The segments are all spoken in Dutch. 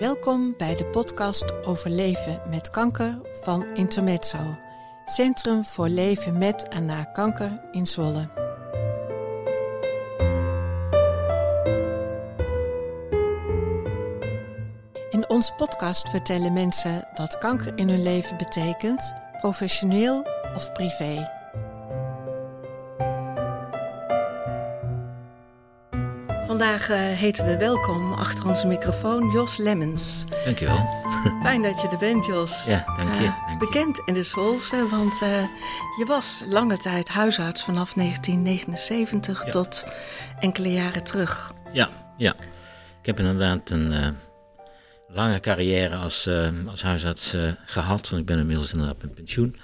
Welkom bij de podcast over leven met kanker van Intermezzo, Centrum voor Leven met en na kanker in Zwolle. In onze podcast vertellen mensen wat kanker in hun leven betekent, professioneel of privé. Vandaag uh, heten we welkom achter onze microfoon Jos Lemmens. Dankjewel. Fijn dat je er bent, Jos. Ja, dank je. Uh, bekend in de Zwolse, want uh, je was lange tijd huisarts vanaf 1979 ja. tot enkele jaren terug. Ja, ja. Ik heb inderdaad een lange carrière als, als huisarts gehad, want ik ben inmiddels inderdaad met pensioen.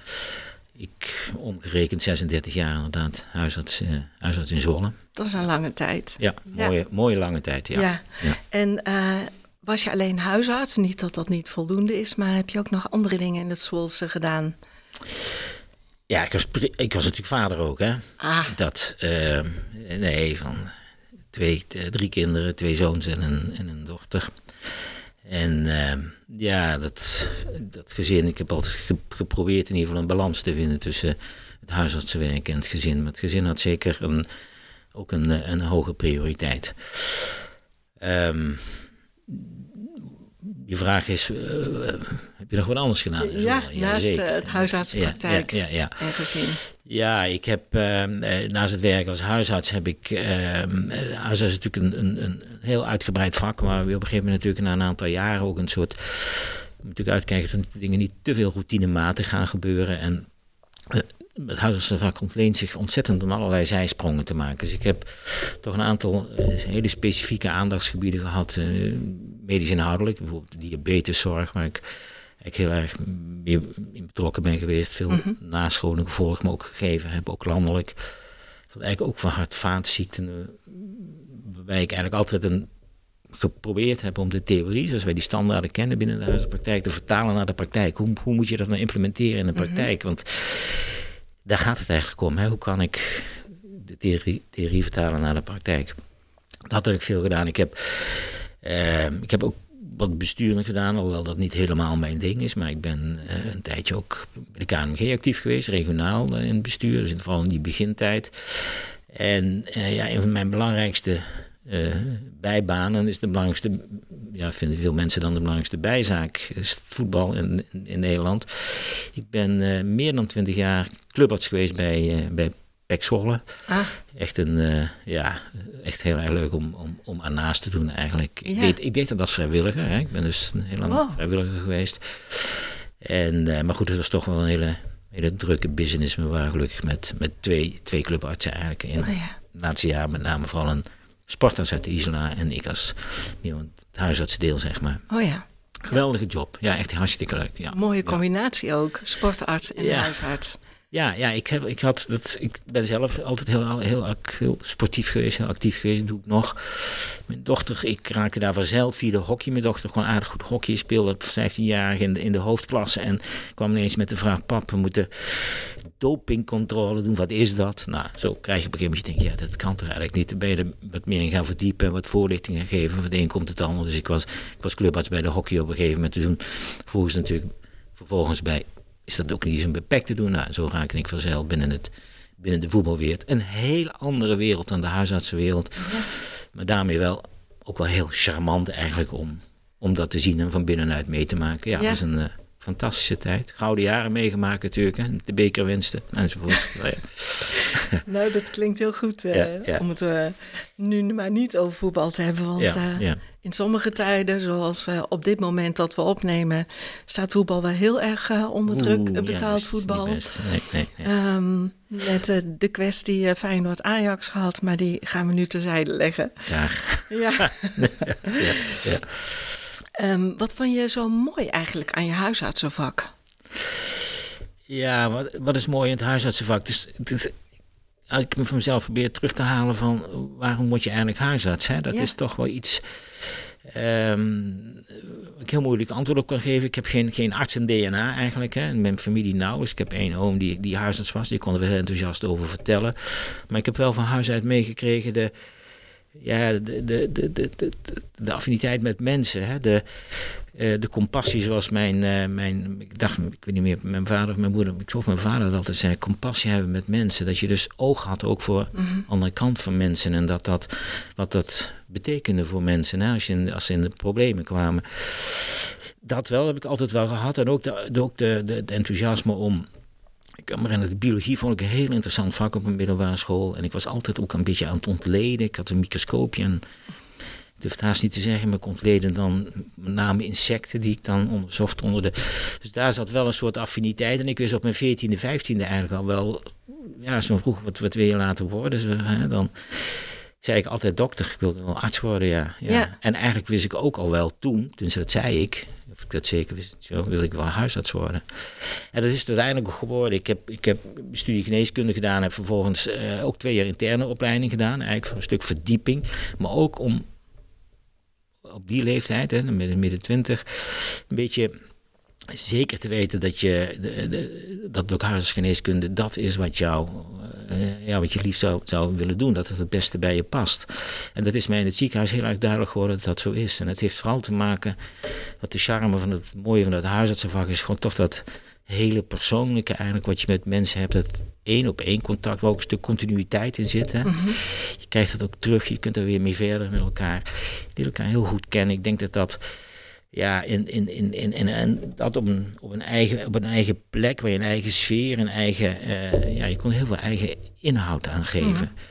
Ik omgerekend 36 jaar inderdaad huisarts, uh, huisarts in Zwolle. Dat is een lange tijd. Ja, mooie, mooie lange tijd, ja. ja. ja. En uh, was je alleen huisarts? Niet dat dat niet voldoende is, maar heb je ook nog andere dingen in het Zwolse gedaan? Ja, ik was, ik was natuurlijk vader ook, hè. Ah. Dat, uh, nee, van twee, drie kinderen, twee zoons en een, en een dochter. En uh, ja, dat, dat gezin, ik heb altijd ge geprobeerd in ieder geval een balans te vinden tussen het huisartsenwerk en het gezin. Maar het gezin had zeker een, ook een, een hoge prioriteit. Um, je vraag is, uh, heb je nog wat anders gedaan? Ja, ja naast zeker. het huisartsenpraktijk ja, ja, ja, en gezin. Ja, ik heb uh, naast het werk als huisarts heb ik... Uh, huisarts is natuurlijk een, een, een heel uitgebreid vak, maar we op een gegeven moment natuurlijk na een aantal jaren ook een soort... Je moet natuurlijk uitkijken dat dingen niet te veel routinematig gaan gebeuren en... Het huisartsenvak ontleent zich ontzettend om allerlei zijsprongen te maken. Dus ik heb toch een aantal hele specifieke aandachtsgebieden gehad medisch inhoudelijk, bijvoorbeeld diabeteszorg, waar ik, heel erg mee in betrokken ben geweest. Veel mm -hmm. nascholing gevolgd, maar ook gegeven heb, ook landelijk. Ik had eigenlijk ook van hart-vaatziekten, waarbij ik eigenlijk altijd een, geprobeerd heb om de theorie, zoals wij die standaarden kennen binnen de huisartspraktijk, te vertalen naar de praktijk. Hoe, hoe moet je dat nou implementeren in de praktijk? Mm -hmm. Want daar gaat het eigenlijk om. Hè? Hoe kan ik de theorie, theorie vertalen naar de praktijk? Dat heb ik veel gedaan. Ik heb uh, ik heb ook wat besturen gedaan, alhoewel dat niet helemaal mijn ding is. Maar ik ben uh, een tijdje ook bij de KMG actief geweest, regionaal uh, in het bestuur. Dus vooral in die begintijd. En uh, ja, een van mijn belangrijkste bijbanen is de belangrijkste, ja, vinden veel mensen dan de belangrijkste bijzaak, is voetbal in, in, in Nederland. Ik ben meer dan twintig jaar clubarts geweest bij, bij Pek Zwolle. Ah. Echt, een, uh, ja, echt heel erg leuk om, om, om ernaast te doen eigenlijk. Ja. Ik, deed, ik deed dat als vrijwilliger. Hè. Ik ben dus een heel lang oh. vrijwilliger geweest. En, uh, maar goed, het was toch wel een hele, hele drukke business. We waren gelukkig met, met twee, twee clubartsen eigenlijk. In oh, ja. het laatste jaar met name vooral een sportarts uit de Isla en ik als ja, het huisartsdeel, zeg maar. Oh ja. Geweldige job. Ja, echt hartstikke leuk. Ja. Mooie combinatie ook, sportarts en huisarts. Ja, ja ik, heb, ik, had dat, ik ben zelf altijd heel, heel, heel sportief geweest, heel actief geweest. Dat doe ik nog. Mijn dochter, ik raakte daar verzeild via de hockey. Mijn dochter gewoon aardig goed hockey speelde, 15 jaar in de, in de hoofdklasse. En kwam ineens met de vraag, pap, we moeten dopingcontrole doen. Wat is dat? Nou, zo krijg je op een gegeven moment, je, ja, dat kan toch eigenlijk niet. Dan ben je er wat meer in gaan verdiepen, wat voorlichting gaan geven. Van de een komt het ander. Dus ik was, ik was clubarts bij de hockey op een gegeven moment. Dus toen volgens natuurlijk vervolgens bij is dat ook niet eens een beperkt te doen. Nou, zo raak ik vanzelf binnen, het, binnen de voetbalwereld. Een hele andere wereld dan de huisartsenwereld. Ja. Maar daarmee wel ook wel heel charmant eigenlijk om, om dat te zien en van binnenuit mee te maken. Ja, ja. dat is een uh, fantastische tijd. Gouden jaren meegemaakt natuurlijk, hè. de bekerwinsten enzovoort. ja. nou, dat klinkt heel goed uh, ja, ja. om het uh, nu maar niet over voetbal te hebben. Want uh, in sommige tijden, zoals op dit moment dat we opnemen, staat voetbal wel heel erg onder druk. Oeh, betaald voetbal. Nee, nee, nee. Um, met de kwestie Feyenoord-Ajax gehad, maar die gaan we nu terzijde leggen. Ja. ja. Um, wat vond je zo mooi eigenlijk aan je huisartsenvak? Ja, wat, wat is mooi in het huisartsenvak? Dus, dus, als ik me van mezelf probeer terug te halen van waarom word je eigenlijk huisarts? Hè? Dat ja. is toch wel iets um, ik heel moeilijk antwoord op kan geven. Ik heb geen, geen arts en DNA eigenlijk. Hè. In mijn familie nauwelijks. Ik heb één oom die, die huisarts was. Die kon er heel enthousiast over vertellen. Maar ik heb wel van huis uit meegekregen de, ja, de, de, de, de, de, affiniteit met mensen. Hè? De, uh, de compassie zoals mijn, uh, mijn, ik dacht, ik weet niet meer, mijn vader of mijn moeder, ik geloof mijn vader dat altijd zei, compassie hebben met mensen. Dat je dus oog had ook voor mm de andere kant van mensen en dat dat, wat dat betekende voor mensen hè? Als, je als ze in de problemen kwamen. Dat wel heb ik altijd wel gehad en ook de, ook de, de, de enthousiasme om ik kan me herinneren, de biologie vond ik een heel interessant vak op een middelbare school. En ik was altijd ook een beetje aan het ontleden. Ik had een microscoopje en ik durf het haast niet te zeggen, maar ik ontleden dan met name insecten die ik dan onderzocht onder de... Dus daar zat wel een soort affiniteit. En ik wist op mijn 14e, 15e eigenlijk al wel... Ja, als me vroeg wat, wat wil je laten worden, hè, dan zei ik altijd dokter. Ik wilde wel arts worden, ja, ja. En eigenlijk wist ik ook al wel toen, dus dat zei ik, of ik dat zeker wist, zo, wil ik wel huisarts worden. En dat is het uiteindelijk geworden. Ik heb, ik heb studie geneeskunde gedaan, heb vervolgens uh, ook twee jaar interne opleiding gedaan, eigenlijk voor een stuk verdieping, maar ook om op die leeftijd, hè, midden, midden twintig, een beetje zeker te weten dat je de, de, dat dat is wat jou uh, ja, wat je liefst zou, zou willen doen, dat het het beste bij je past. En dat is mij in het ziekenhuis heel erg duidelijk geworden dat dat zo is. En het heeft vooral te maken, wat de charme van het mooie van het huisartsenvak is, gewoon toch dat hele persoonlijke eigenlijk wat je met mensen hebt, dat één op één contact, waar ook een stuk continuïteit in zit. Hè? Mhm. Je krijgt dat ook terug, je kunt er weer mee verder met elkaar. Die elkaar heel goed kennen. Ik denk dat dat ja, in, in, in, in, in, en dat op een, op, een eigen, op een eigen plek, waar je een eigen sfeer, een eigen, uh, ja, je kon heel veel eigen inhoud aangeven. Mm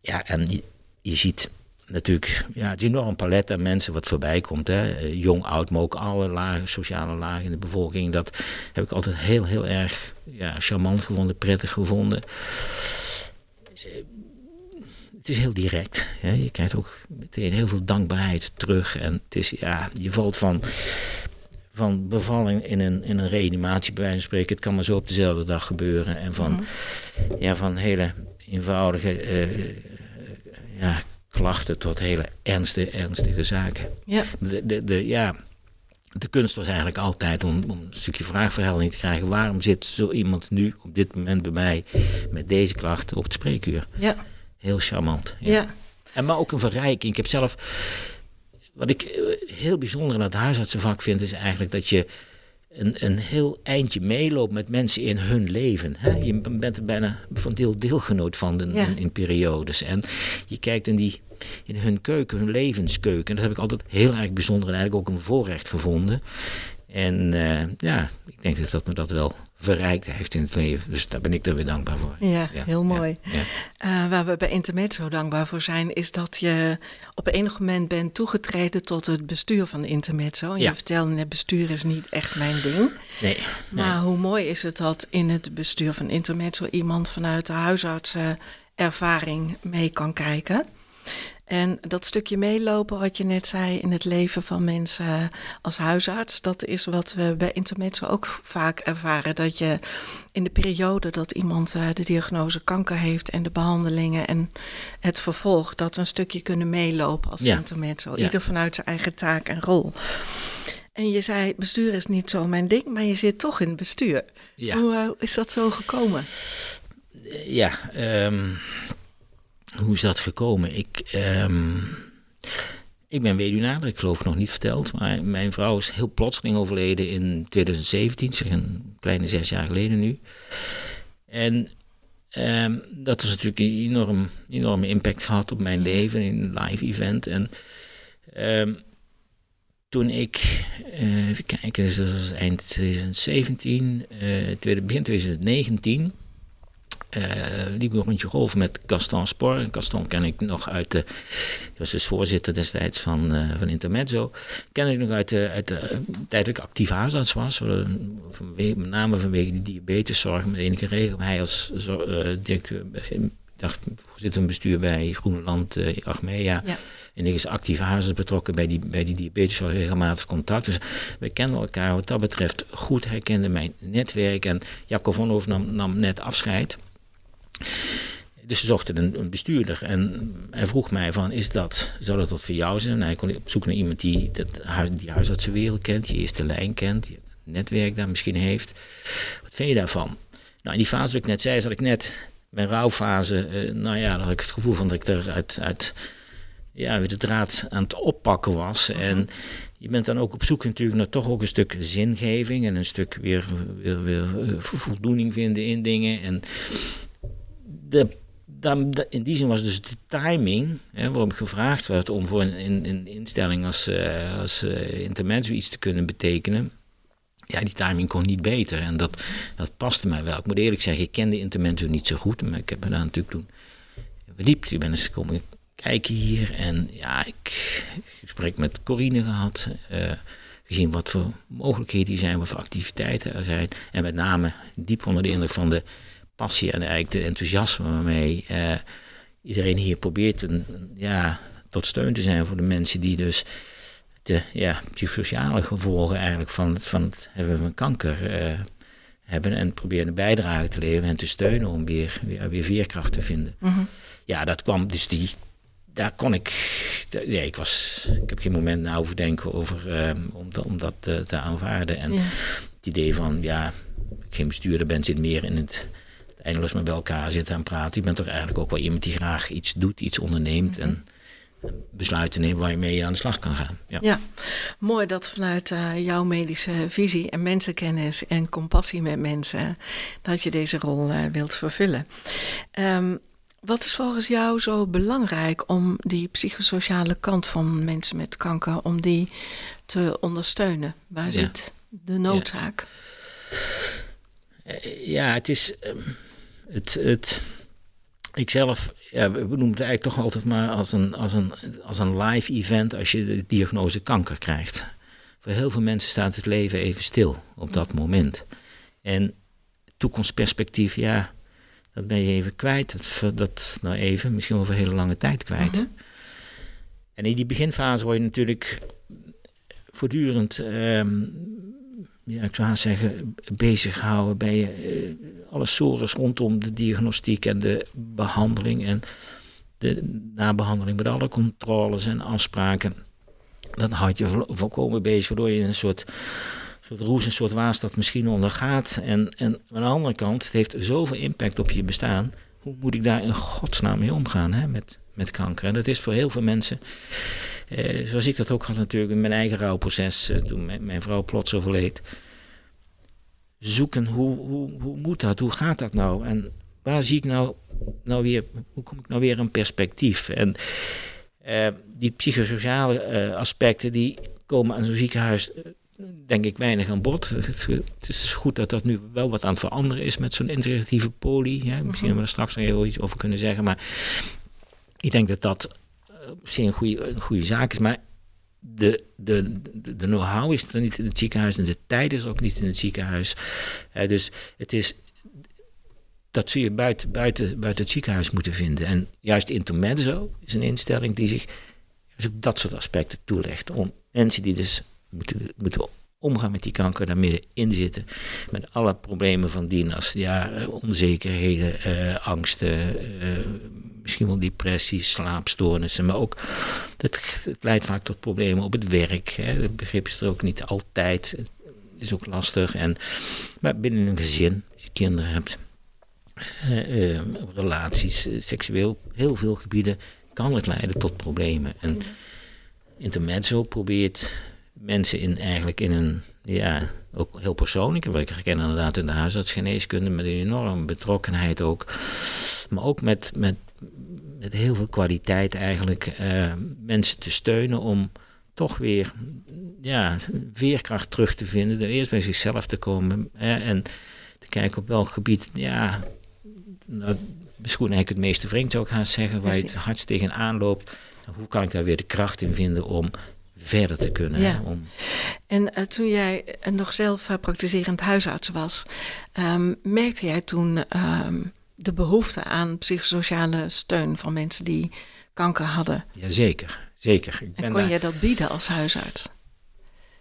Ja, en je, je, ziet natuurlijk ja, het enorm palet aan mensen wat voorbij komt. Hè. Eh, jong, oud, maar ook alle lagen, sociale lagen in de bevolking. Dat heb ik altijd heel, heel erg ja, charmant gevonden, prettig gevonden het is heel direct. Hè. Je krijgt ook meteen heel veel dankbaarheid terug. En het is, ja, je valt van, van bevalling in een, in een reanimatie, bij wijze van spreken. Het kan maar zo op dezelfde dag gebeuren. En van, mhm. ja, van hele eenvoudige uh, ja, klachten tot hele ernstige, ernstige zaken. Ja. De, de, de, ja, de kunst was eigenlijk altijd om, om een stukje vraagverheldering te krijgen. Waarom zit zo iemand nu op dit moment bij mij met deze klachten op het spreekuur? Ja. Heel charmant. Ja. En maar ook een verrijking. Ik heb zelf. Wat ik eh, heel bijzonder aan het huisartsenvak vind, is eigenlijk dat je een, een heel eindje meeloopt met mensen in hun leven. Hè? Je bent er bijna van deel deelgenoot van in, in, periodes. En je kijkt in, die, in hun keuken, hun levenskeuken. En dat heb ik altijd heel erg bijzonder en eigenlijk ook een voorrecht gevonden. En uh, ja, ik denk dat dat me dat wel verrijkt heeft in het leven. Dus daar ben ik er weer dankbaar voor. Ja, heel mooi. Ja, uh, waar we bij Internet zo dankbaar voor zijn, is dat je op enig moment bent toegetreden tot het bestuur van Intermezzo. En je vertelde net, bestuur is niet echt mijn ding. Nee. Maar hoe mooi is het dat in het bestuur van Intermezzo iemand vanuit de huisartsenervaring mee kan kijken. En dat stukje meelopen, wat je net zei, in het leven van mensen als huisarts, dat is wat we bij Intermezzo ook vaak ervaren. Dat je in de periode dat iemand eh, de diagnose kanker heeft en de behandelingen en het vervolg, dat we een stukje kunnen meelopen als ja. Intermezzo. Ieder vanuit zijn eigen taak en rol. En je zei, bestuur is niet zo mijn ding, maar je zit toch in het bestuur. Hoe uh, is dat zo gekomen? Ja, um, hoe is dat gekomen? Ik, um, ik ben weduwnaar, ik geloof nog niet verteld. Maar mijn vrouw is heel plotseling overleden in 2017, zeg een kleine zes jaar geleden nu. En um, dat was natuurlijk een enorm, enorme impact gehad op mijn leven in een live event. En um, toen ik, uh, even kijken, dus dat was eind 2017, uh, begin 2019 uh, liep een rondje golf met Gaston Spor. Gaston ken ik nog uit de. was dus voorzitter destijds van, uh, van Intermezzo. Ken ik nog uit de, uit de tijd dat ik actief huisarts was. Vanwege, met name vanwege die diabeteszorg met enige regel. Hij als uh, directeur. dacht, voorzitter van bestuur bij Groenland uh, Achmea. Ja. En ik is actief huisarts betrokken bij die, bij die diabeteszorg regelmatig contact. Dus we kennen elkaar wat dat betreft goed. Hij kende mijn netwerk. En Jacob van Hoof nam, nam net afscheid. Dus ze zochten een, een, bestuurder en hij vroeg mij van, is dat, zou dat wat voor jou zijn? En hij kon op zoek naar iemand die dat, die huisartsenwereld kent, die eerste lijn kent, die het netwerk daar misschien heeft. Wat vind je daarvan? Nou, in die fase wat ik net zei, zat ik net, mijn rouwfase, uh, nou ja, dan had ik het gevoel van dat ik er uit, uit ja, weer de draad aan het oppakken was. Mhm. En je bent dan ook op zoek natuurlijk naar toch ook een stuk zingeving en een stuk weer, weer, weer voldoening vinden in dingen. En de in die zin was dus de timing, hè, waarom gevraagd werd om voor een, een, instelling als, uh, als intermezzo iets te kunnen betekenen. Ja, die timing kon niet beter en dat, dat paste mij wel. Ik moet eerlijk zeggen, ik kende intermezzo niet zo goed, maar ik heb me daar natuurlijk toen verdiept. Ik ben eens komen kijken hier en ja, ik gesprek met Corine gehad. Uh, gezien wat voor mogelijkheden er zijn, wat voor activiteiten er zijn. En met name diep onder de indruk van de passie en eigenlijk de enthousiasme waarmee uh, iedereen hier probeert een, ja, tot steun te zijn voor de mensen die dus de ja, psychosociale gevolgen eigenlijk van het, van het hebben van kanker uh, hebben en proberen een bijdrage te leveren en te steunen om weer, weer, weer veerkracht te vinden. Mm -hmm. Ja, dat kwam dus die, daar kon ik, ja, ik was, ik heb geen moment na over denken over uh, om, om dat uh, te aanvaarden en ja. het idee van ja, ik geen bestuurder ben, zit meer in het eindeloos met bij elkaar zitten en praten. Je bent toch eigenlijk ook wel iemand die graag iets doet, iets onderneemt. En besluiten neemt waarmee je aan de slag kan gaan. Ja, ja. mooi dat vanuit uh, jouw medische visie en mensenkennis en compassie met mensen, dat je deze rol uh, wilt vervullen. Um, wat is volgens jou zo belangrijk om die psychosociale kant van mensen met kanker, om die te ondersteunen? Waar ja. zit de noodzaak? Ja, ja het is. Um, het, het, ik zelf, ja, we noemen het eigenlijk toch altijd maar als een, als, een, als een live event als je de diagnose kanker krijgt. Voor heel veel mensen staat het leven even stil op dat moment. En toekomstperspectief, ja, dat ben je even kwijt. Dat, dat nou even, misschien over een hele lange tijd kwijt. Mhm. En in die beginfase word je natuurlijk voortdurend um, ja, ik zou zeggen, bezighouden bij je, uh, alle sores rondom de diagnostiek en de behandeling en de nabehandeling met alle controles en afspraken. Dan houd je volkomen bezig, waardoor je een soort, soort roes, een soort waas dat misschien ondergaat. En, en aan de andere kant, het heeft zoveel impact op je bestaan. Hoe moet ik daar in godsnaam mee omgaan hè, met, met kanker? En dat is voor heel veel mensen eh, zoals ik dat ook had natuurlijk in mijn eigen rouwproces, eh, toen mijn, mijn, vrouw plots overleed. Zoeken, hoe, hoe, hoe moet dat? Hoe gaat dat nou? En waar zie ik nou, nou weer, hoe kom ik nou weer een perspectief? En eh, die psychosociale aspecten, die komen aan zo'n ziekenhuis denk ik weinig aan bod. Het, is goed dat dat nu wel wat aan het veranderen is met zo'n integratieve poli. Ja, misschien hebben we er straks nog heel iets over kunnen zeggen. Maar ik denk dat dat op zich een goede, een goede zaak is. Maar de, de, de, de know-how is er niet in het ziekenhuis en de tijd is ook niet in het ziekenhuis. Dus het is, dat zul je buiten, buiten, buiten het ziekenhuis moeten vinden. En juist Intermezzo is een instelling die zich op dat soort aspecten toelegt. Om mensen die dus moeten, moeten omgaan met die kanker, daar middenin zitten. Met alle problemen van dien als ja, eh, onzekerheden, uh, angsten, misschien wel depressies, slaapstoornissen, maar ook het, het leidt vaak tot problemen op het werk. Hè. Het begrip is er ook niet altijd, het is ook lastig. En, maar binnen een gezin, als je kinderen hebt, uh, uh, relaties, uh, seksueel, heel veel gebieden kan het leiden tot problemen. En Intermezzo probeert mensen in, eigenlijk in een, ja, ook heel persoonlijk, wat ik herken inderdaad in de huisartsgeneeskunde, met een enorme betrokkenheid ook, maar ook met, met met heel veel kwaliteit eigenlijk uh, mensen te steunen om toch weer ja, veerkracht terug te vinden. Er eerst bij zichzelf te komen hè, en te kijken op welk gebied, ja, nou, misschien eigenlijk het meeste wringt zou ik gaan zeggen, waar je het hardst tegenaan loopt. Hoe kan ik daar weer de kracht in vinden om verder te kunnen. Ja. Om... En uh, toen jij nog zelf uh, praktiserend huisarts was, um, merkte jij toen um, de behoefte aan psychosociale steun van mensen die kanker hadden. Jazeker, zeker. Ik ben en kon daar... jij dat bieden als huisarts?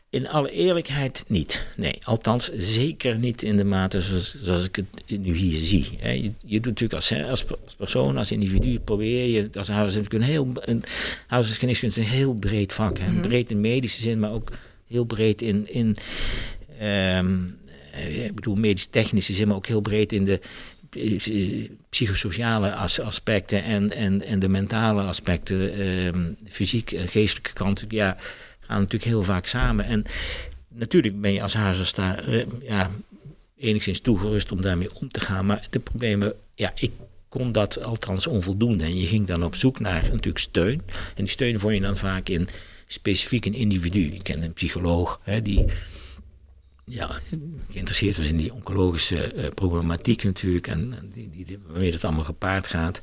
In alle eerlijkheid niet. Nee, althans zeker niet in de mate zoals, zoals ik het nu hier zie. Je, je doet natuurlijk als, als, als, persoon, als individu, probeer je als huisarts een heel, een, is een heel breed vak. Hè? Mm -hmm. Breed in medische zin, maar ook heel breed in, in um, ik bedoel medisch-technische zin, maar ook heel breed in de psychosociale aspecten en, en, en de mentale aspecten, ehm, fysiek en geestelijke kant, ja, gaan natuurlijk heel vaak samen. En natuurlijk ben je als huisarts daar uh, ja, enigszins toegerust om daarmee om te gaan. Maar de problemen, ja, ik kon dat althans onvoldoende. En je ging dan op zoek naar natuurlijk steun. En die steun vond je dan vaak in specifiek een individu. Ik ken een psycholoog hè, die ja, geïnteresseerd was in die oncologische uh, problematiek natuurlijk. En, die, die, waarmee het allemaal gepaard gaat.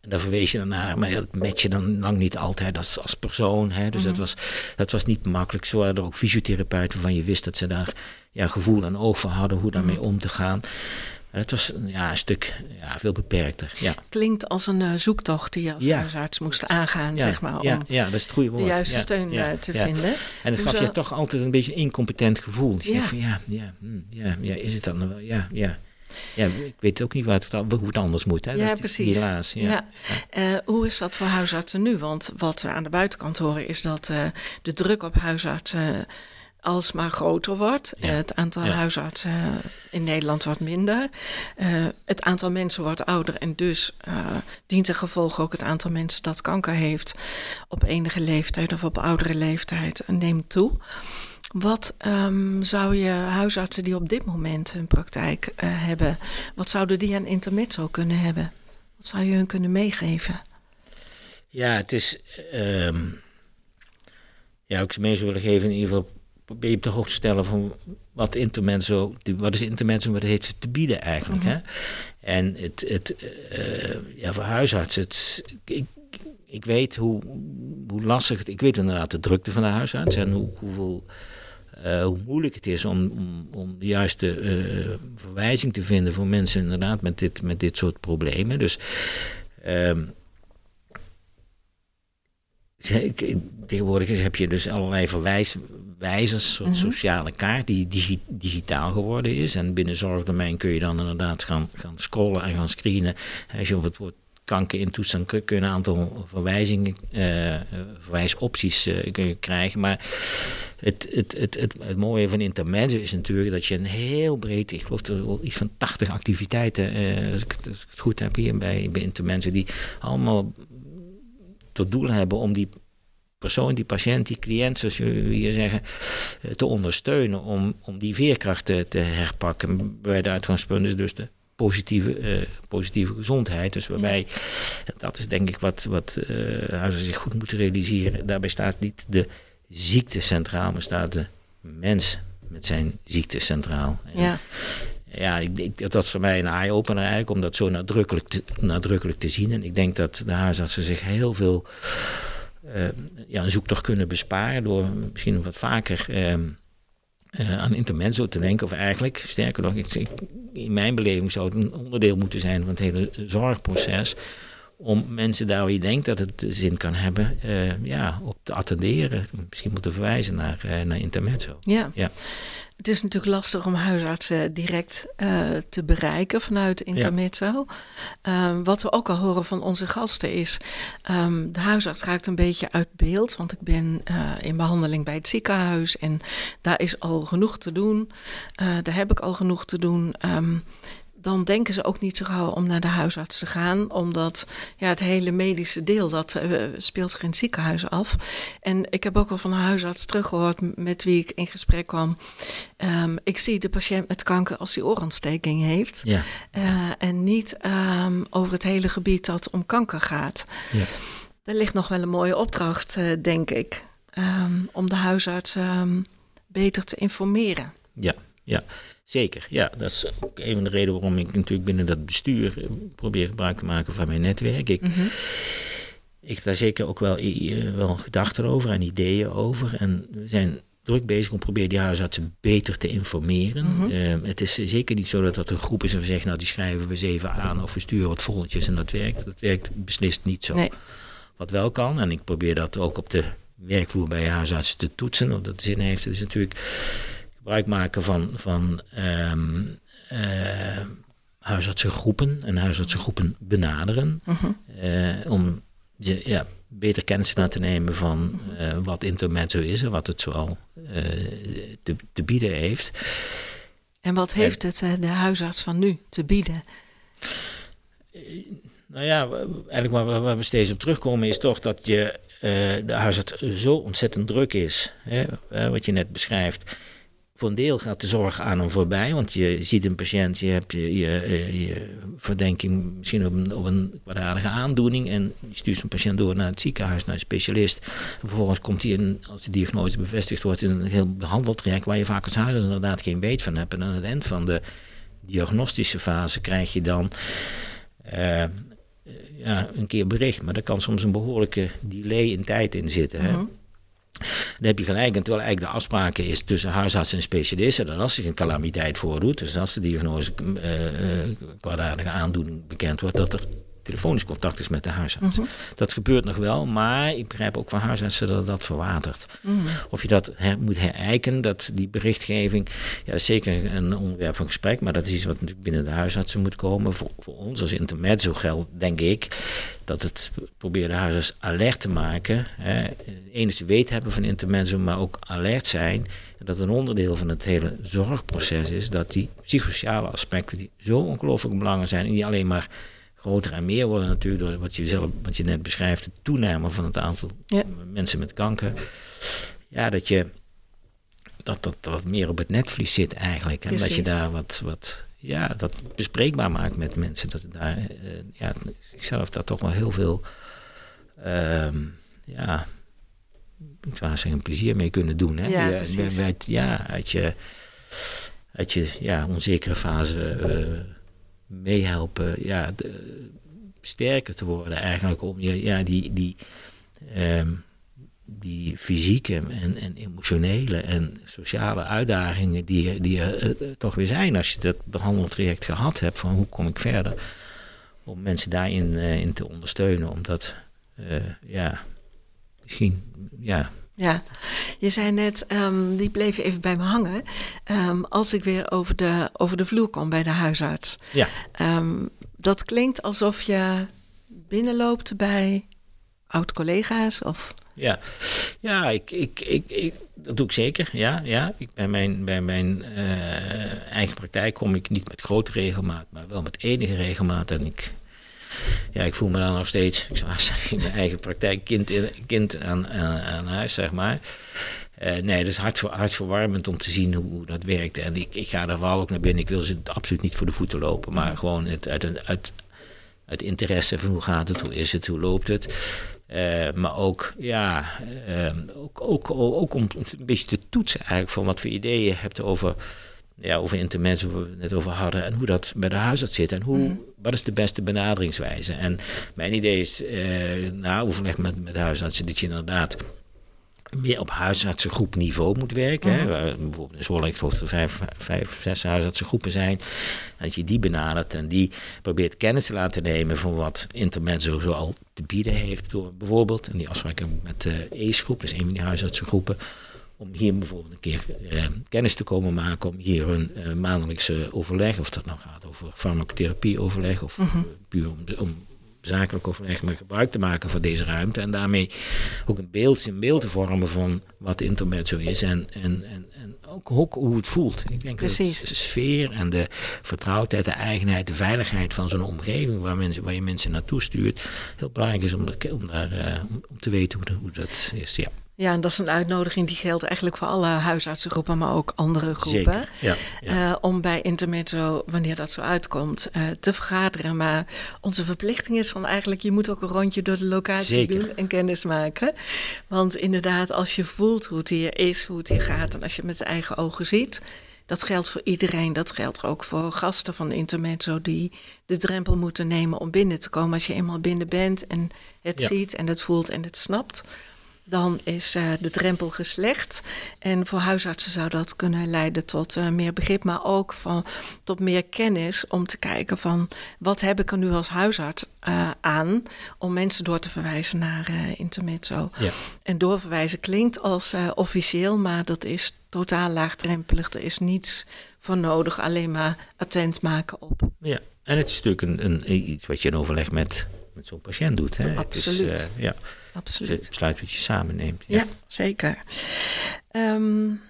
En daar verwees je dan naar, maar dat match je dan lang niet altijd als, als persoon. Hè? Dus dat, mhm. was, dat was niet makkelijk. Zo waren er ook fysiotherapeuten van je wist dat ze daar ja, gevoel en oog voor hadden hoe daarmee mhm. om te gaan. Het was ja, een stuk ja, veel beperkter. Ja. Klinkt als een uh, zoektocht die je als huisarts moest aangaan, zeg maar. Om ja, dat is het goede woord. De juiste steun uh, te vinden. En het gaf je toch altijd een beetje een incompetent gevoel. Je ja. van ja, ja, hm, ja, ja, is het dan wel? Ja, ja. Ja, ik weet ook niet het, hoe het anders moet. Hè? Ja, precies. Helaas. Ja. Uh, hoe is dat voor huisartsen nu? Want wat we aan de buitenkant horen is dat de druk op huisartsen alsmaar groter wordt. het aantal huisartsen in Nederland wordt minder. Uh, het aantal mensen wordt ouder en dus uh, dient ten gevolge ook het aantal mensen dat kanker heeft op enige leeftijd of op oudere leeftijd neemt toe. Wat um, zou je huisartsen die op dit moment hun praktijk uh, hebben, wat zouden die aan intermezzo kunnen hebben? Wat zou je hun kunnen meegeven? Ja, het is. Um, ja, ik ze mee willen geven in ieder geval probeer je op de hoogte stellen van wat intermezzo, wat is intermezzo, wat heeft te bieden eigenlijk. Mhm. hè? En het, het uh, ja, voor huisartsen, het, ik, ik weet hoe, hoe lastig het, ik weet inderdaad de drukte van de huisarts en hoe, hoeveel, uh, hoe moeilijk het is om, om, om de juiste uh, verwijzing te vinden voor mensen inderdaad met dit, met dit soort problemen. Dus um, tegenwoordig heb je dus allerlei verwijs, wijzers, een soort mhm. sociale kaart die digitaal geworden is. En binnen zorgdomein kun je dan inderdaad gaan, gaan scrollen en gaan screenen. Als je op het woord kanker intoetst, dan kun je een aantal verwijzingen, uh, verwijsopties uh, kun je krijgen. Maar het, het, het, het, het mooie van Intermezzo is natuurlijk dat je een heel breed, ik geloof er wel iets van 80 activiteiten, uh, als, ik, het goed heb hier bij, bij Intermezzo, die allemaal tot doel hebben om die persoon, die patiënt, die cliënt, zoals we hier zeggen, eh, te ondersteunen om, om die veerkracht te, te herpakken. Bij de uitgangspunt is dus de positieve, uh, positieve gezondheid. Dus waarbij, dat is denk ik wat, wat uh, zich goed moeten realiseren. Daarbij staat niet de ziekte centraal, maar staat de mens met zijn ziekte centraal. Ja. Ja, ik, dat was voor mij een eye-opener eigenlijk, om dat zo nadrukkelijk te, nadrukkelijk te zien. En ik denk dat de huisartsen zich heel veel uh, ja, een zoektocht kunnen besparen door misschien wat vaker uh, uh, aan intermezzo te denken. Of eigenlijk, sterker nog, ik, in mijn beleving zou het een onderdeel moeten zijn van het hele zorgproces. Om mensen daar waar je denkt dat het zin kan hebben, uh, ja, op te attenderen. Misschien moeten verwijzen naar, naar intermezzo. Ja. ja. Het is natuurlijk lastig om huisartsen direct uh, te bereiken vanuit Intermezzo. Ja. Um, wat we ook al horen van onze gasten is, um, de huisarts raakt een beetje uit beeld. Want ik ben in behandeling bij het ziekenhuis en daar is al genoeg te doen. Daar heb ik al genoeg te doen. Um, dan denken ze ook niet zo gauw om naar de huisarts te gaan. Omdat ja, het hele medische deel, dat uh, speelt zich in het ziekenhuis af. En ik heb ook al van een huisarts teruggehoord met wie ik in gesprek kwam. Um, ik zie de patiënt met kanker als hij oorontsteking heeft. Ja. Uh, en niet um, over het hele gebied dat om kanker gaat. Ja. Daar ligt nog wel een mooie opdracht, uh, denk ik. Um, om de huisarts beter te informeren. Ja, ja. Zeker, ja. Dat is ook een van de redenen waarom ik natuurlijk binnen dat bestuur eh, probeer gebruik te maken van mijn netwerk. Ik, mhm. ik heb daar zeker ook wel, uh, wel gedachten over en ideeën over. En we zijn druk bezig om proberen die huisartsen beter te informeren. Mhm. Ehm, het is zeker niet zo dat dat een groep is en we zeggen, nou die schrijven we eens even aan of we sturen wat volletjes en dat werkt. Dat werkt beslist niet zo. Nee. Wat wel kan, en ik probeer dat ook op de werkvloer bij huisartsen te toetsen, of dat zin heeft, is natuurlijk gebruik maken van, van um, uh, huisartsengroepen en huisartsengroepen benaderen. Mhm. Eh, om je, ja, beter kennis te laten nemen van uh, wat intermezzo is en wat het zoal te, te bieden heeft. En wat heeft het de huisarts van nu te bieden? Nou ja, eigenlijk waar, waar we steeds op terugkomen is toch dat je uh, de huisarts zo ontzettend druk is. Hè, wat je net beschrijft. Voor een deel gaat de zorg aan hem voorbij, want je ziet een patiënt, je hebt je, je, eh, verdenking misschien op een, op kwaadaardige aandoening en je stuurt een patiënt door naar het ziekenhuis, naar een specialist. vervolgens komt hij in, als de diagnose bevestigd wordt, in een heel behandeltraject waar je vaak als huisarts inderdaad geen weet van hebt. En aan het eind van de diagnostische fase krijg je dan uh, ja, een keer bericht, maar daar kan soms een behoorlijke delay in tijd in zitten. Hè? Mhm. Dan heb je gelijk, terwijl eigenlijk de afspraken is tussen huisarts en specialisten, dat als zich een calamiteit voordoet, dus als de diagnose uh, kwaadaardige aandoening bekend wordt, dat er telefonisch contact is met de huisarts. Mhm. Dat gebeurt nog wel, maar ik begrijp ook van huisartsen dat dat verwatert. Mhm. Of je dat moet herijken, dat die berichtgeving, ja, is zeker een onderwerp van gesprek, maar dat is iets wat natuurlijk binnen de huisartsen moet komen. Voor, voor ons als intermezzo geldt, denk ik, dat het probeert de huisarts alert te maken. Hè, enigste weet hebben van intermezzo, maar ook alert zijn. Dat een onderdeel van het hele zorgproces is dat die psychosociale aspecten, die zo ongelooflijk belangrijk zijn, en niet alleen maar groter en meer worden natuurlijk door wat je, zelf, wat je net beschrijft, de toename van het aantal mensen met kanker. Ja, dat je dat dat wat meer op het netvlies zit eigenlijk. En dat je daar wat, wat ja, dat bespreekbaar maakt met mensen. Dat daar, uh, ja, ikzelf daar toch wel heel veel, uh, ja, ik zou zeggen, plezier mee kunnen doen. Hè? Ja, ja, ja uit je, uit je ja, onzekere fase uh, meehelpen ja, sterker te worden eigenlijk om je, ja, die, die, ehm, die fysieke en, en emotionele en sociale uitdagingen die, die er uh, toch weer zijn als je dat behandeltraject gehad hebt van hoe kom ik verder om mensen daarin uh, in te ondersteunen omdat ja misschien ja ja, je zei net, um, die bleef even bij me hangen. Um, als ik weer over de, over de vloer kom bij de huisarts. Ja. Um, dat klinkt alsof je binnenloopt bij oud-collega's of... Ja, ja ik, ik, ik, ik, dat doe ik zeker. Ja, ja. Ik, bij mijn, bij mijn uh, eigen praktijk kom ik niet met grote regelmaat, maar wel met enige regelmaat. En ik ja, ik voel me dan nog steeds, ik zou zeggen, in mijn eigen praktijk kind, kind aan, aan, huis, zeg maar. Uh, nee, dat is hart, hartverwarmend om te zien hoe, dat werkt. En ik, ik ga daar vooral ook naar binnen. Ik wil ze absoluut niet voor de voeten lopen, maar gewoon het, uit, uit, uit interesse van hoe gaat het, hoe is het, hoe loopt het. Uh, maar ook, ja, uh, ook, ook, ook om een beetje te toetsen eigenlijk van wat voor ideeën je hebt over ja, over intermezzo, waar we het net over hadden, en hoe dat bij de huisarts zit en hoe, mm. wat is de beste benaderingswijze. En mijn idee is, eh, na overleg met, met huisartsen, dat je inderdaad meer op huisartsengroep niveau moet werken. Hè? Mhm. bijvoorbeeld in Zwolle geloof er vijf, vijf, zes huisartsengroepen zijn. Dat je die benadert en die probeert kennis te laten nemen van wat Intermezzo zo al te bieden heeft. Door bijvoorbeeld, en die afspraken met de EES-groep, dus een van die huisartsengroepen, om hier bijvoorbeeld een keer eh, kennis te komen maken, om hier hun eh, maandelijkse overleg, of dat nou gaat over farmacotherapie-overleg of mm puur om, om zakelijk overleg, maar gebruik te maken van deze ruimte en daarmee ook een beeld, een beeld te vormen van wat internet zo is en, en, en, en ook, ook, hoe het voelt. Ik denk Precies. dat de sfeer en de vertrouwdheid, de eigenheid, de veiligheid van zo'n omgeving waar, mensen, waar je mensen naartoe stuurt, heel belangrijk is om, om, daar, uh, om te weten hoe, hoe dat is. Ja. Ja, en dat is een uitnodiging die geldt eigenlijk voor alle huisartsengroepen, maar ook andere groepen. ja, ja. Uh, om bij Intermezzo, wanneer dat zo uitkomt, uh, te vergaderen. Maar onze verplichting is dan eigenlijk, je moet ook een rondje door de locatie Zeker. doen en kennis maken. Want inderdaad, als je voelt hoe het hier is, hoe het hier gaat, en als je het met eigen ogen ziet, dat geldt voor iedereen. Dat geldt ook voor gasten van Intermezzo die de drempel moeten nemen om binnen te komen. Als je eenmaal binnen bent en het ziet en het voelt en het snapt dan is uh, de drempel geslecht. En voor huisartsen zou dat kunnen leiden tot uh, meer begrip, maar ook van, tot meer kennis om te kijken van wat heb ik er nu als huisarts uh, aan om mensen door te verwijzen naar intermezzo. Ja. En doorverwijzen klinkt als officieel, maar dat is totaal laagdrempelig. Er is niets voor nodig, alleen maar attent maken op. Ja, en het is natuurlijk een, een iets wat je in overleg met, met zo'n patiënt doet. Hè? Absoluut. Is, ja. Absoluut. Het besluit wat je samen neemt. Ja, zeker. Um,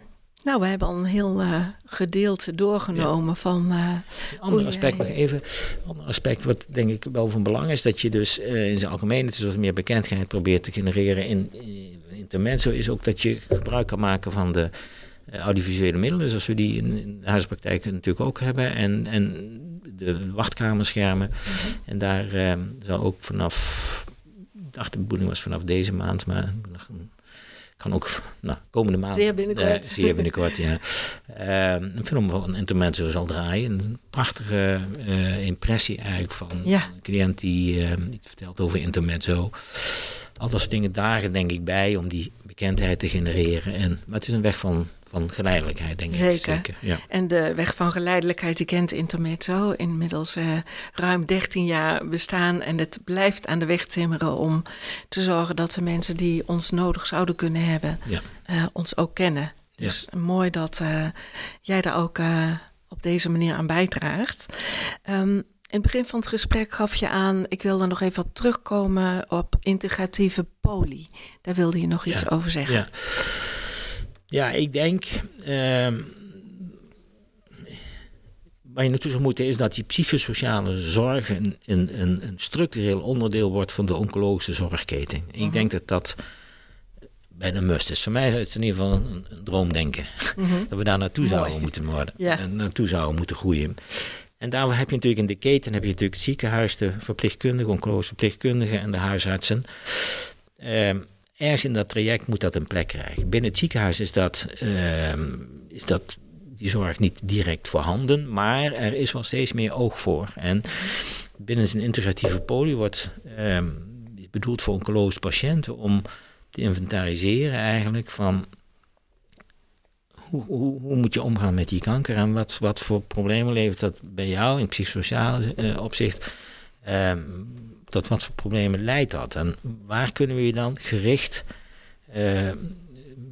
Nou, we hebben al een heel uh, gedeelte doorgenomen van. Uh, ander aspect nog even. ander aspect wat denk ik wel van belang is, dat je dus uh, in zijn algemeen dus wat meer bekendheid probeert te genereren in, in intermezzo, is ook dat je gebruik kan maken van de audiovisuele middelen, zoals we die in, de huispraktijk natuurlijk ook hebben, en, en de wachtkamerschermen. Mhm. En daar zal ook vanaf, dacht de bedoeling was vanaf deze maand, maar kan ook nou, komende maand. Zeer binnenkort. Uh, zeer binnenkort, ja. Uh, een film van Intermezzo zal draaien. Een prachtige uh, impressie eigenlijk van ja. een cliënt die iets vertelt over Intermezzo. Al dat soort dingen dagen denk ik bij om die bekendheid te genereren. En, maar het is een weg van van geleidelijkheid, denk ik. Zeker. Ja. En de weg van geleidelijkheid, die kent Intermezzo. Inmiddels uh, ruim 13 jaar bestaan. En het blijft aan de weg timmeren om te zorgen dat de mensen die ons nodig zouden kunnen hebben, ja. uh, ons ook kennen. Dus mooi dat uh, jij daar ook op deze manier aan bijdraagt. Um, in het begin van het gesprek gaf je aan, ik wil er nog even op terugkomen op integratieve poli. Daar wilde je nog iets over zeggen. Ja. Ja, ik denk. Uh, waar je naartoe zou moeten is dat die psychosociale zorg een, een, een, structureel onderdeel wordt van de oncologische zorgketen. Ik mhm. denk dat dat bijna must is. Voor mij is het in ieder geval een, droomdenken. Mhm. Dat we daar naartoe zouden moeten worden. En naartoe zouden moeten groeien. En daarvoor heb je natuurlijk in de keten heb je natuurlijk het ziekenhuis, de verpleegkundigen, oncologische verpleegkundigen en de huisartsen. Uh, ergens in dat traject moet dat een plek krijgen. Binnen het ziekenhuis is dat, ehm, is dat die zorg niet direct voorhanden, maar er is wel steeds meer oog voor. En binnen een integratieve poli wordt uh, bedoeld voor oncologische patiënten om te inventariseren eigenlijk van hoe, hoe, hoe, moet je omgaan met die kanker en wat, wat voor problemen levert dat bij jou in psychosociale uh, opzicht. Ehm, tot wat voor problemen leidt dat? En waar kunnen we je dan gericht uh,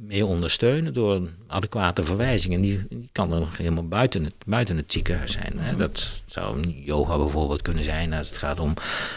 mee ondersteunen door een adequate verwijzing? En die, die, kan er nog helemaal buiten het, buiten het ziekenhuis zijn. Hè? Mhm. Dat zou een yoga bijvoorbeeld kunnen zijn als het gaat om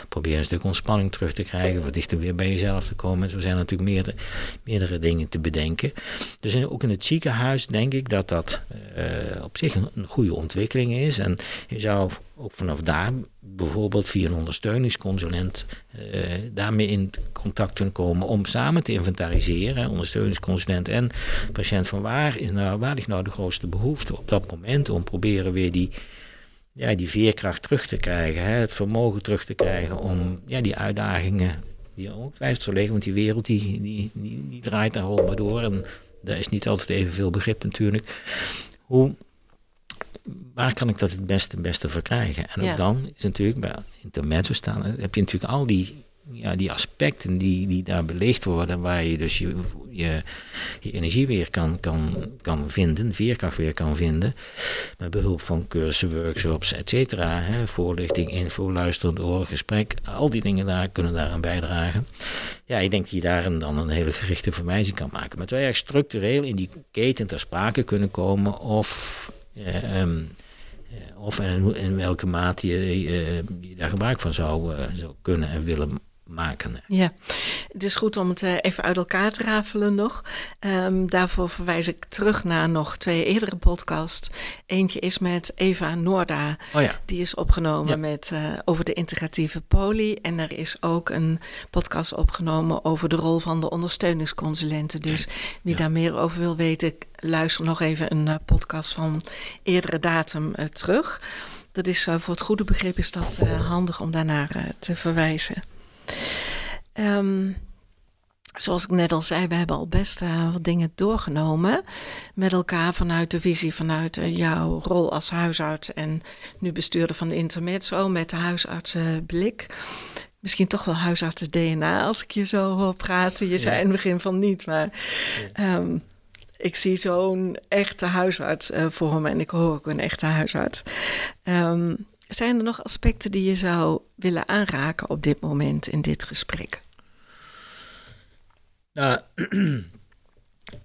proberen een stuk ontspanning terug te krijgen, wat dichter weer bij jezelf te komen. En zo zijn natuurlijk meerdere, meerdere dingen te bedenken. Dus ook in het ziekenhuis denk ik dat dat uh, op zich een, een goede ontwikkeling is. En je zou ook vanaf daar bijvoorbeeld via een ondersteuningsconsulent uh, daarmee in contact kunnen komen om samen te inventariseren, ondersteuningsconsulent en patiënt van waar is nou, waar ligt nou de grootste behoefte op dat moment om proberen weer die, ja, die veerkracht terug te krijgen, hè, het vermogen terug te krijgen om ja, die uitdagingen die ook twijfelt liggen, want die wereld die, die, die, draait daar al maar door en daar is niet altijd evenveel begrip natuurlijk. Hoe waar kan ik dat het beste, beste verkrijgen? En ook dan is natuurlijk bij intermezzo staan, heb je natuurlijk al die, ja, die aspecten die, die daar belicht worden, waar je dus je, je, je energie weer kan, kan, kan vinden, veerkracht weer kan vinden, met behulp van cursussen, workshops, et cetera, voorlichting, info, luisterend oor, gesprek, al die dingen daar kunnen daaraan bijdragen. Ja, ik denk dat je daar dan een hele gerichte verwijzing kan maken. Maar terwijl je structureel in die keten ter sprake kunnen komen of Um, of in, in, welke mate je, je, daar gebruik van zou, zou kunnen en willen maken. Ja, het is goed om het eh, even uit elkaar te rafelen nog. Um, daarvoor verwijs ik terug naar nog twee eerdere podcasts. Eentje is met Eva Noorda. Oh ja. Die is opgenomen met, uh, over de integratieve poli. En er is ook een podcast opgenomen over de rol van de ondersteuningsconsulenten. Dus wie daar meer over wil weten, luister nog even een uh, podcast van eerdere datum terug. Dat is voor het goede begrip is dat handig om daarnaar te verwijzen. Um, zoals ik net al zei, we hebben al best uh, wat dingen doorgenomen met elkaar vanuit de visie, vanuit uh, jouw rol als huisarts en nu bestuurder van de intermezzo met de huisartsenblik. Misschien toch wel huisartsen DNA als ik je zo hoor praten. Je zei in het begin van niet, maar um, ik zie zo'n echte huisarts uh, voor me en ik hoor ook een echte huisarts. Um, zijn er nog aspecten die je zou willen aanraken op dit moment in dit gesprek? Nou,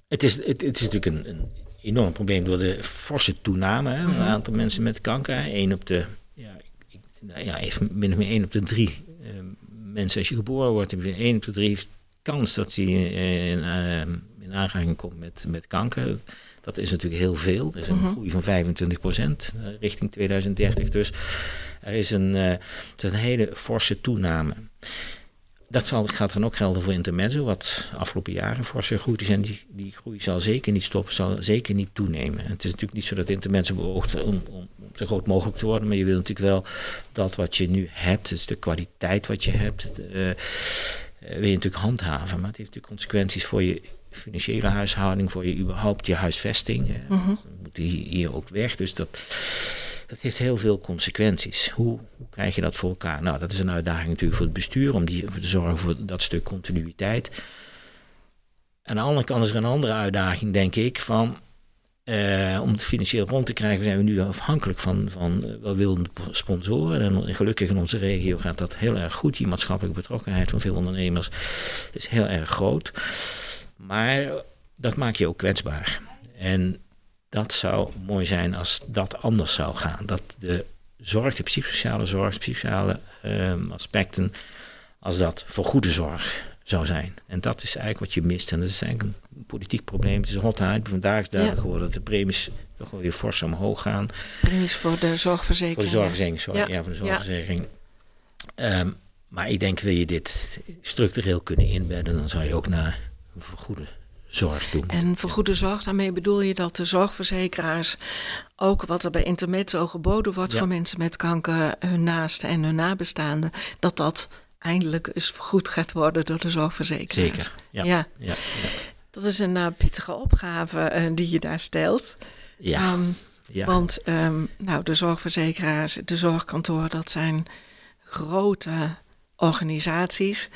het is, het, het is natuurlijk een, een, enorm probleem door de forse toename. Hè, mm aantal mensen met kanker. Eén op de, ja, ik, nou ja, min of meer één op de drie uh, mensen als je geboren wordt, heb je één op de drie heeft kans dat hij uh, in, uh, in aanraking komt met, met kanker. Dat is natuurlijk heel veel. Er is een mhm. groei van 25 procent richting 2030. Dus er is een, is een hele forse toename. Dat zal, gaat dan ook gelden voor intermezzo, wat afgelopen jaren forse groeit is. En die, die groei zal zeker niet stoppen, zal zeker niet toenemen. het is natuurlijk niet zo dat intermezzo beoogt om, om, zo groot mogelijk te worden. Maar je wil natuurlijk wel dat wat je nu hebt, dus de kwaliteit wat je hebt, uh, wil je natuurlijk handhaven. Maar het heeft natuurlijk consequenties voor je financiële huishouding, voor je überhaupt je huisvesting. Mm -hmm. moet hier ook weg. Dus dat dat heeft heel veel consequenties. Hoe, hoe, krijg je dat voor elkaar? Nou, dat is een uitdaging natuurlijk voor het bestuur om die, te zorgen voor dat stuk continuïteit. Aan de andere kant is er een andere uitdaging, denk ik, van uh, om het financieel rond te krijgen, zijn we nu afhankelijk van, van uh, welwillende sponsoren. En gelukkig in onze regio gaat dat heel erg goed. Die maatschappelijke betrokkenheid van veel ondernemers is heel erg groot. Maar dat maakt je ook kwetsbaar. En dat zou mooi zijn als dat anders zou gaan. Dat de zorg, de psychosociale zorg, de psychosociale um, aspecten, als dat voor goede zorg zou zijn. En dat is eigenlijk wat je mist. En dat is eigenlijk een politiek probleem. Het is altijd vandaag is duidelijk geworden dat de premies toch wel weer fors omhoog gaan. Premies voor de zorgverzekering. Voor de zorgverzekering, sorry. Ja, voor de zorgverzekering. Ja. maar ik denk, wil je dit structureel kunnen inbedden, dan zou je ook naar een vergoede zorg doen. En voor goede zorg, daarmee bedoel je dat de zorgverzekeraars ook wat er bij Intermezzo geboden wordt voor mensen met kanker, hun naasten en hun nabestaanden, dat dat eindelijk eens vergoed gaat worden door de zorgverzekeraars. Zeker, ja. ja. ja, Dat is een uh, pittige opgave uh, die je daar stelt. Ja. Um, ja. Want um, nou, de zorgverzekeraars, de zorgkantoor, dat zijn grote organisaties.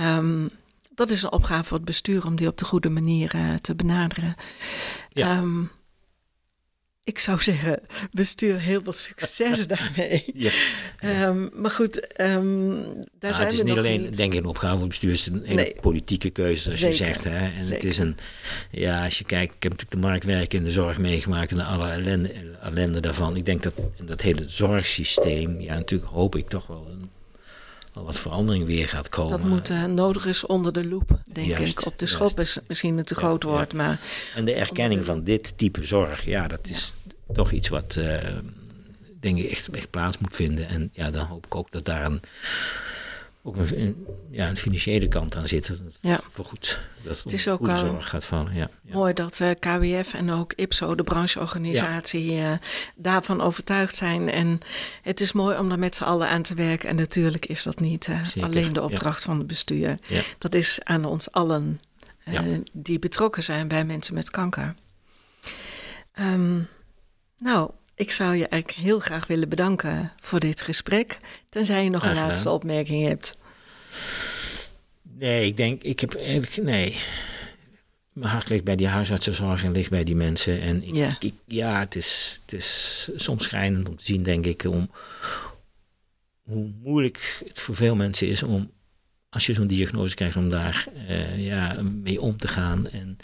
Um, dat is een opgave voor het bestuur om die op de goede manier uh, te benaderen. Ja. Um, ik zou zeggen, bestuur heel veel succes daarmee. Ja. Um, maar goed, um, daar ja, zijn het is niet alleen, niet. denk ik, een opgave voor het bestuur. Het is een nee. politieke keuze, zoals Zeker. je zegt. Hè? En Zeker. het is een, ja, als je kijkt, ik heb natuurlijk de marktwerken in de zorg meegemaakt en alle ellende, ellende daarvan. Ik denk dat in dat hele zorgsysteem, ja, natuurlijk hoop ik toch wel een wat verandering weer gaat komen. Dat moet uh, nodig is onder de loep, denk juist, ik. Op de schop is misschien een te groot ja, woord, maar... En de erkenning van dit type zorg, ja, dat is toch iets wat, uh, denk ik, echt, echt plaats moet vinden. En ja, dan hoop ik ook dat daar een ook een, ja, een financiële kant aan zit. Dat ja. voor goed dat het is ook zorg gaat vallen. Ja, ja. Mooi dat uh, eh, KWF en ook IPSO, de brancheorganisatie, ja. uh, daarvan overtuigd zijn. En het is mooi om daar met z'n allen aan te werken. En natuurlijk is dat niet uh, alleen de opdracht van het bestuur. Dat is aan ons allen die betrokken zijn bij mensen met kanker. Um, nou, ik zou je eigenlijk heel graag willen bedanken voor dit gesprek. Tenzij je nog een laatste opmerking hebt. Nee, ik denk, ik heb nee. Mijn hart ligt bij die huisartsenzorg en ligt bij die mensen. En ik, ja, ik, ja het, is, het is soms schrijnend om te zien, denk ik, om hoe moeilijk het voor veel mensen is om, als je zo'n diagnose krijgt, om daar uh, ja, mee om te gaan en,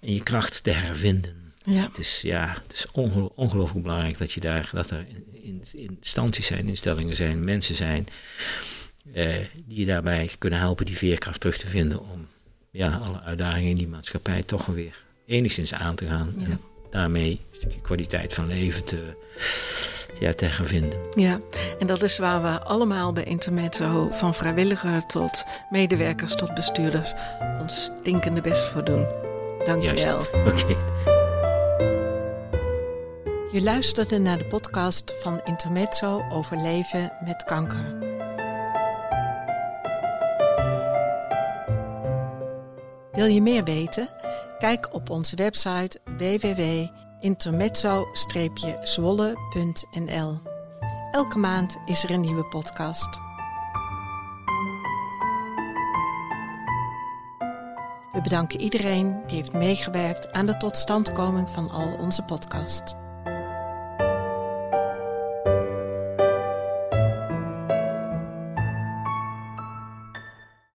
en je kracht te hervinden. Ja. Het is, ja, het is ongelooflijk belangrijk dat, je daar, dat er instanties zijn, instellingen zijn, mensen zijn eh, die je daarbij kunnen helpen die veerkracht terug te vinden om ja, alle uitdagingen in die maatschappij toch weer enigszins aan te gaan. En daarmee een stukje kwaliteit van leven te, ja, te hervinden. Ja, en dat is waar we allemaal bij Intermezzo, van vrijwilliger tot medewerkers tot bestuurders, ons stinkende best voor doen. Dank je wel. Je luisterde naar de podcast van Intermezzo over leven met kanker. Wil je meer weten? Kijk op onze website www.intermezzo-zwolle.nl. Elke maand is er een nieuwe podcast. We bedanken iedereen die heeft meegewerkt aan de totstandkoming van al onze podcasts.